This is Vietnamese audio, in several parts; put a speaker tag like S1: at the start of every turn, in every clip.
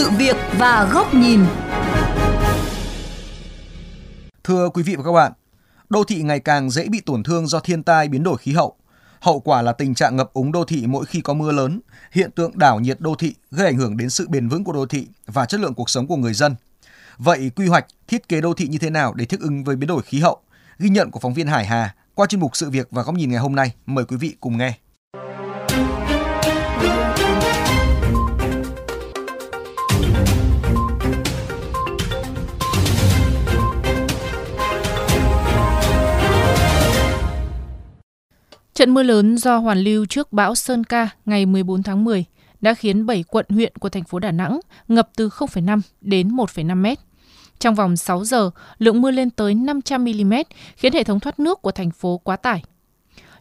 S1: sự việc và góc nhìn.
S2: Thưa quý vị và các bạn, đô thị ngày càng dễ bị tổn thương do thiên tai biến đổi khí hậu. Hậu quả là tình trạng ngập úng đô thị mỗi khi có mưa lớn, hiện tượng đảo nhiệt đô thị gây ảnh hưởng đến sự bền vững của đô thị và chất lượng cuộc sống của người dân. Vậy quy hoạch, thiết kế đô thị như thế nào để thích ứng với biến đổi khí hậu? Ghi nhận của phóng viên Hải Hà qua chuyên mục Sự việc và góc nhìn ngày hôm nay. Mời quý vị cùng nghe.
S3: Trận mưa lớn do hoàn lưu trước bão Sơn Ca ngày 14 tháng 10 đã khiến 7 quận huyện của thành phố Đà Nẵng ngập từ 0,5 đến 1,5 mét. Trong vòng 6 giờ, lượng mưa lên tới 500 mm, khiến hệ thống thoát nước của thành phố quá tải.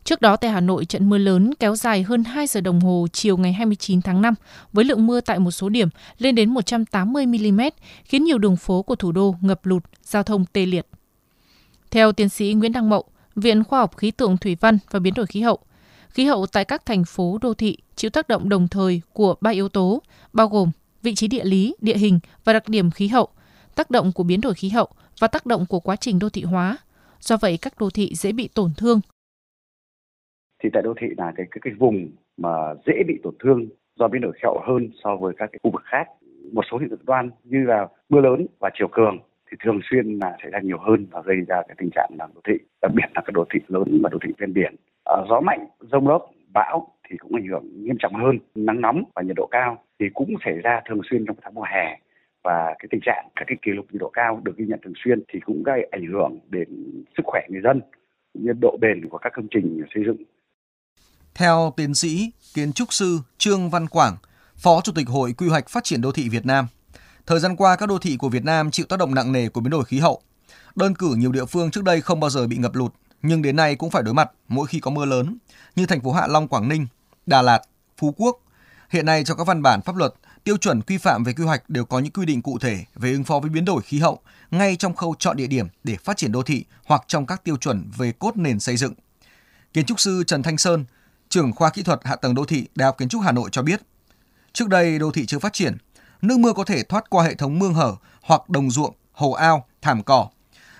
S3: Trước đó tại Hà Nội, trận mưa lớn kéo dài hơn 2 giờ đồng hồ chiều ngày 29 tháng 5 với lượng mưa tại một số điểm lên đến 180 mm, khiến nhiều đường phố của thủ đô ngập lụt, giao thông tê liệt. Theo tiến sĩ Nguyễn Đăng Mậu, Viện Khoa học Khí tượng Thủy văn và Biến đổi khí hậu, khí hậu tại các thành phố đô thị chịu tác động đồng thời của ba yếu tố, bao gồm vị trí địa lý, địa hình và đặc điểm khí hậu, tác động của biến đổi khí hậu và tác động của quá trình đô thị hóa. Do vậy, các đô thị dễ bị tổn thương.
S4: Thì tại đô thị là cái cái, cái vùng mà dễ bị tổn thương do biến đổi khí hậu hơn so với các cái khu vực khác. Một số hiện tượng đoan như là mưa lớn và chiều cường thì thường xuyên là xảy ra nhiều hơn và gây ra cái tình trạng là đô thị, đặc biệt là các đô thị lớn và đô thị ven biển. À, gió mạnh, rông lốc, bão thì cũng ảnh hưởng nghiêm trọng hơn. Nắng nóng và nhiệt độ cao thì cũng xảy ra thường xuyên trong tháng mùa hè và cái tình trạng các cái kỷ lục nhiệt độ cao được ghi nhận thường xuyên thì cũng gây ảnh hưởng đến sức khỏe người dân, nhiệt độ bền của các công trình xây dựng.
S2: Theo tiến sĩ kiến trúc sư Trương Văn Quảng, Phó Chủ tịch Hội Quy hoạch Phát triển Đô thị Việt Nam, thời gian qua các đô thị của Việt Nam chịu tác động nặng nề của biến đổi khí hậu. Đơn cử nhiều địa phương trước đây không bao giờ bị ngập lụt, nhưng đến nay cũng phải đối mặt mỗi khi có mưa lớn, như thành phố Hạ Long, Quảng Ninh, Đà Lạt, Phú Quốc. Hiện nay trong các văn bản pháp luật tiêu chuẩn quy phạm về quy hoạch đều có những quy định cụ thể về ứng phó với biến đổi khí hậu ngay trong khâu chọn địa điểm để phát triển đô thị hoặc trong các tiêu chuẩn về cốt nền xây dựng. Kiến trúc sư Trần Thanh Sơn, trưởng khoa kỹ thuật hạ tầng đô thị Đại học Kiến trúc Hà Nội cho biết, trước đây đô thị chưa phát triển, nước mưa có thể thoát qua hệ thống mương hở hoặc đồng ruộng, hồ ao, thảm cỏ.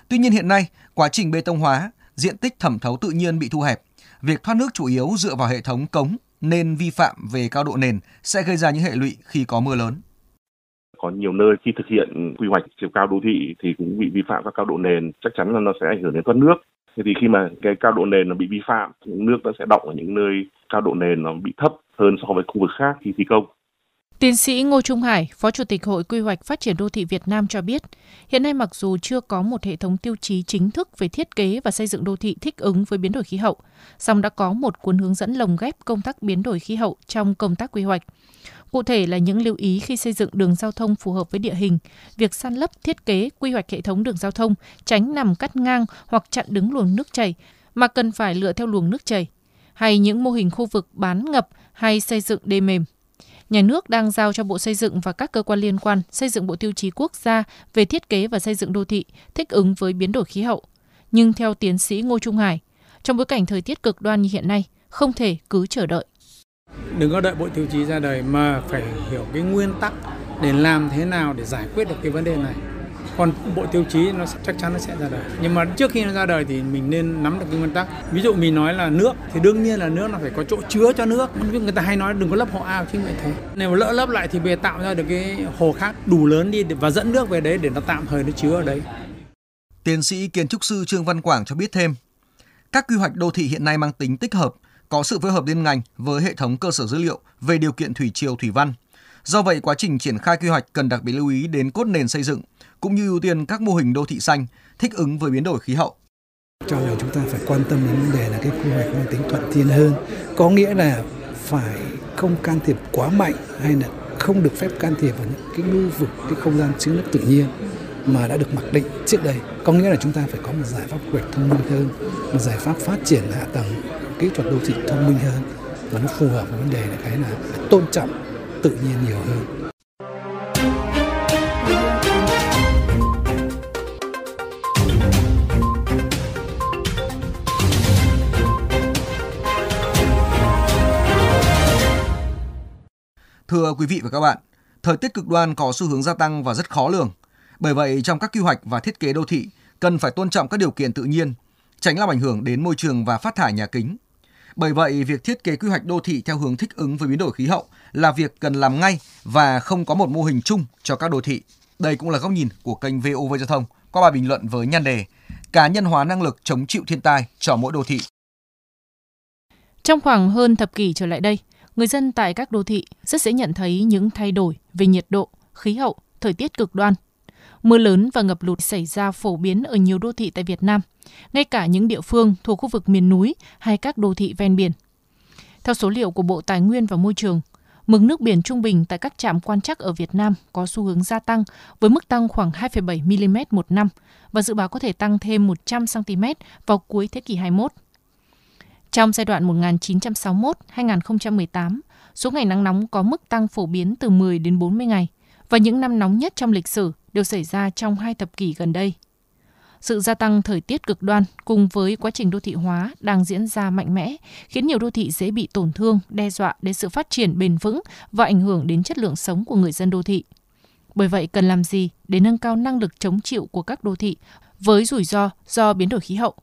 S2: Tuy nhiên hiện nay, quá trình bê tông hóa, diện tích thẩm thấu tự nhiên bị thu hẹp. Việc thoát nước chủ yếu dựa vào hệ thống cống, nên vi phạm về cao độ nền sẽ gây ra những hệ lụy khi có mưa lớn.
S5: Có nhiều nơi khi thực hiện quy hoạch chiều cao đô thị thì cũng bị vi phạm các cao độ nền, chắc chắn là nó sẽ ảnh hưởng đến thoát nước. Thế thì khi mà cái cao độ nền nó bị vi phạm, nước nó sẽ động ở những nơi cao độ nền nó bị thấp hơn so với khu vực khác khi thi công.
S3: Tiến sĩ Ngô Trung Hải, Phó Chủ tịch Hội Quy hoạch Phát triển Đô thị Việt Nam cho biết, hiện nay mặc dù chưa có một hệ thống tiêu chí chính thức về thiết kế và xây dựng đô thị thích ứng với biến đổi khí hậu, song đã có một cuốn hướng dẫn lồng ghép công tác biến đổi khí hậu trong công tác quy hoạch. Cụ thể là những lưu ý khi xây dựng đường giao thông phù hợp với địa hình, việc san lấp thiết kế quy hoạch hệ thống đường giao thông tránh nằm cắt ngang hoặc chặn đứng luồng nước chảy, mà cần phải lựa theo luồng nước chảy, hay những mô hình khu vực bán ngập hay xây dựng đê mềm nhà nước đang giao cho Bộ Xây dựng và các cơ quan liên quan xây dựng bộ tiêu chí quốc gia về thiết kế và xây dựng đô thị thích ứng với biến đổi khí hậu. Nhưng theo tiến sĩ Ngô Trung Hải, trong bối cảnh thời tiết cực đoan như hiện nay, không thể cứ chờ đợi.
S6: Đừng có đợi bộ tiêu chí ra đời mà phải hiểu cái nguyên tắc để làm thế nào để giải quyết được cái vấn đề này còn bộ tiêu chí nó chắc chắn nó sẽ ra đời. Nhưng mà trước khi nó ra đời thì mình nên nắm được cái nguyên tắc. Ví dụ mình nói là nước thì đương nhiên là nước nó phải có chỗ chứa cho nước. Người ta hay nói đừng có lấp hồ ao chứ vậy thế. Nếu mà lỡ lấp lại thì về tạo ra được cái hồ khác đủ lớn đi và dẫn nước về đấy để nó tạm thời nó chứa ở đấy.
S2: Tiến sĩ kiến trúc sư Trương Văn Quảng cho biết thêm, các quy hoạch đô thị hiện nay mang tính tích hợp, có sự phối hợp liên ngành với hệ thống cơ sở dữ liệu về điều kiện thủy triều thủy văn. Do vậy, quá trình triển khai quy hoạch cần đặc biệt lưu ý đến cốt nền xây dựng, cũng như ưu tiên các mô hình đô thị xanh thích ứng với biến đổi khí hậu.
S7: Cho rằng chúng ta phải quan tâm đến vấn đề là cái quy hoạch mang tính thuận thiên hơn, có nghĩa là phải không can thiệp quá mạnh hay là không được phép can thiệp vào những cái lưu vực cái không gian chứa nước tự nhiên mà đã được mặc định trước đây. Có nghĩa là chúng ta phải có một giải pháp quy hoạch thông minh hơn, một giải pháp phát triển hạ tầng kỹ thuật đô thị thông minh hơn và nó phù hợp với vấn đề là cái là tôn trọng tự nhiên nhiều hơn
S2: Thưa quý vị và các bạn, Thời tiết cực đoan có xu hướng gia tăng và rất khó lường. Bởi vậy, trong các quy hoạch và thiết kế đô thị, cần phải tôn trọng các điều kiện tự nhiên, tránh làm ảnh hưởng đến môi trường và phát thải nhà kính. Bởi vậy, việc thiết kế quy hoạch đô thị theo hướng thích ứng với biến đổi khí hậu là việc cần làm ngay và không có một mô hình chung cho các đô thị. Đây cũng là góc nhìn của kênh VOV Giao thông qua bài bình luận với nhan đề Cá nhân hóa năng lực chống chịu thiên tai cho mỗi đô thị.
S3: Trong khoảng hơn thập kỷ trở lại đây, người dân tại các đô thị rất dễ nhận thấy những thay đổi về nhiệt độ, khí hậu, thời tiết cực đoan. Mưa lớn và ngập lụt xảy ra phổ biến ở nhiều đô thị tại Việt Nam, ngay cả những địa phương thuộc khu vực miền núi hay các đô thị ven biển. Theo số liệu của Bộ Tài nguyên và Môi trường, mực nước biển trung bình tại các trạm quan trắc ở Việt Nam có xu hướng gia tăng với mức tăng khoảng 2,7 mm một năm và dự báo có thể tăng thêm 100 cm vào cuối thế kỷ 21. Trong giai đoạn 1961-2018, số ngày nắng nóng có mức tăng phổ biến từ 10 đến 40 ngày và những năm nóng nhất trong lịch sử đều xảy ra trong hai thập kỷ gần đây. Sự gia tăng thời tiết cực đoan cùng với quá trình đô thị hóa đang diễn ra mạnh mẽ, khiến nhiều đô thị dễ bị tổn thương, đe dọa đến sự phát triển bền vững và ảnh hưởng đến chất lượng sống của người dân đô thị. Bởi vậy, cần làm gì để nâng cao năng lực chống chịu của các đô thị với rủi ro do biến đổi khí hậu?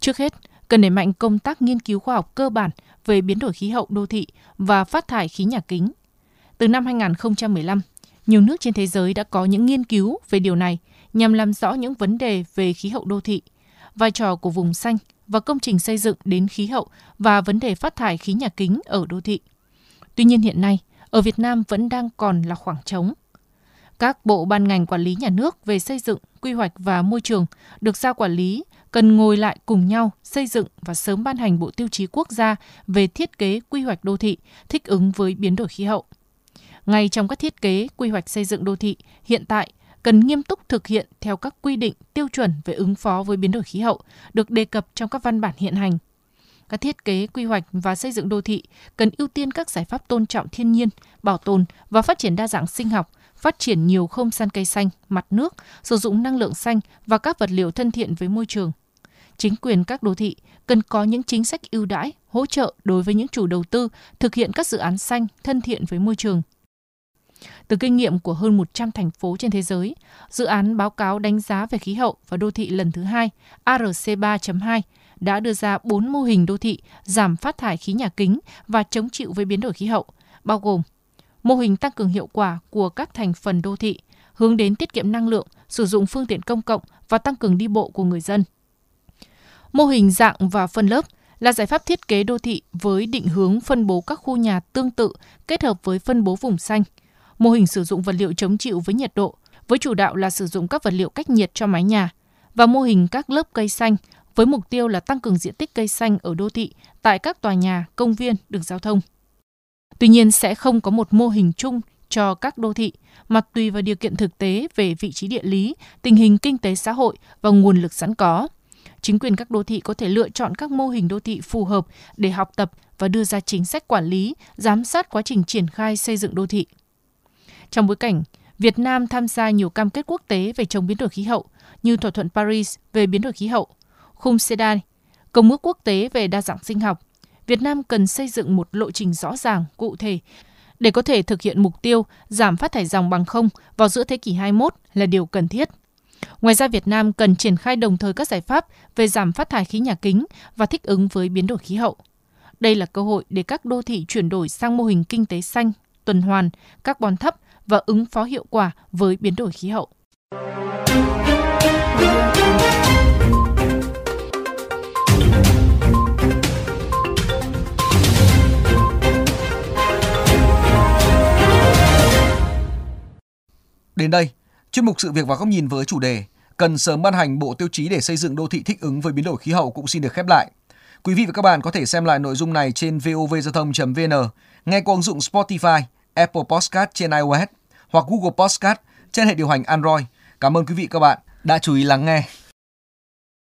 S3: Trước hết, cần đẩy mạnh công tác nghiên cứu khoa học cơ bản về biến đổi khí hậu đô thị và phát thải khí nhà kính. Từ năm 2015, nhiều nước trên thế giới đã có những nghiên cứu về điều này nhằm làm rõ những vấn đề về khí hậu đô thị, vai trò của vùng xanh và công trình xây dựng đến khí hậu và vấn đề phát thải khí nhà kính ở đô thị. Tuy nhiên hiện nay, ở Việt Nam vẫn đang còn là khoảng trống. Các bộ ban ngành quản lý nhà nước về xây dựng, quy hoạch và môi trường được giao quản lý cần ngồi lại cùng nhau xây dựng và sớm ban hành bộ tiêu chí quốc gia về thiết kế quy hoạch đô thị thích ứng với biến đổi khí hậu. Ngay trong các thiết kế quy hoạch xây dựng đô thị, hiện tại cần nghiêm túc thực hiện theo các quy định tiêu chuẩn về ứng phó với biến đổi khí hậu được đề cập trong các văn bản hiện hành. Các thiết kế quy hoạch và xây dựng đô thị cần ưu tiên các giải pháp tôn trọng thiên nhiên, bảo tồn và phát triển đa dạng sinh học, phát triển nhiều không gian cây xanh, mặt nước, sử dụng năng lượng xanh và các vật liệu thân thiện với môi trường. Chính quyền các đô thị cần có những chính sách ưu đãi, hỗ trợ đối với những chủ đầu tư thực hiện các dự án xanh thân thiện với môi trường. Từ kinh nghiệm của hơn 100 thành phố trên thế giới, dự án báo cáo đánh giá về khí hậu và đô thị lần thứ hai ARC3.2 đã đưa ra 4 mô hình đô thị giảm phát thải khí nhà kính và chống chịu với biến đổi khí hậu, bao gồm mô hình tăng cường hiệu quả của các thành phần đô thị, hướng đến tiết kiệm năng lượng, sử dụng phương tiện công cộng và tăng cường đi bộ của người dân. Mô hình dạng và phân lớp là giải pháp thiết kế đô thị với định hướng phân bố các khu nhà tương tự kết hợp với phân bố vùng xanh. Mô hình sử dụng vật liệu chống chịu với nhiệt độ, với chủ đạo là sử dụng các vật liệu cách nhiệt cho mái nhà và mô hình các lớp cây xanh với mục tiêu là tăng cường diện tích cây xanh ở đô thị tại các tòa nhà, công viên, đường giao thông. Tuy nhiên sẽ không có một mô hình chung cho các đô thị mà tùy vào điều kiện thực tế về vị trí địa lý, tình hình kinh tế xã hội và nguồn lực sẵn có. Chính quyền các đô thị có thể lựa chọn các mô hình đô thị phù hợp để học tập và đưa ra chính sách quản lý, giám sát quá trình triển khai xây dựng đô thị. Trong bối cảnh Việt Nam tham gia nhiều cam kết quốc tế về chống biến đổi khí hậu như thỏa thuận Paris về biến đổi khí hậu, khung CEDAW, Công ước quốc tế về đa dạng sinh học, Việt Nam cần xây dựng một lộ trình rõ ràng, cụ thể để có thể thực hiện mục tiêu giảm phát thải dòng bằng không vào giữa thế kỷ 21 là điều cần thiết. Ngoài ra, Việt Nam cần triển khai đồng thời các giải pháp về giảm phát thải khí nhà kính và thích ứng với biến đổi khí hậu. Đây là cơ hội để các đô thị chuyển đổi sang mô hình kinh tế xanh, tuần hoàn, carbon thấp và ứng phó hiệu quả với biến đổi khí hậu.
S2: Đến đây, chuyên mục sự việc và góc nhìn với chủ đề cần sớm ban hành bộ tiêu chí để xây dựng đô thị thích ứng với biến đổi khí hậu cũng xin được khép lại. Quý vị và các bạn có thể xem lại nội dung này trên vovgiao thông.vn, nghe qua ứng dụng Spotify, Apple Podcast trên iOS hoặc Google Podcast trên hệ điều hành Android. Cảm ơn quý vị các bạn đã chú ý lắng nghe.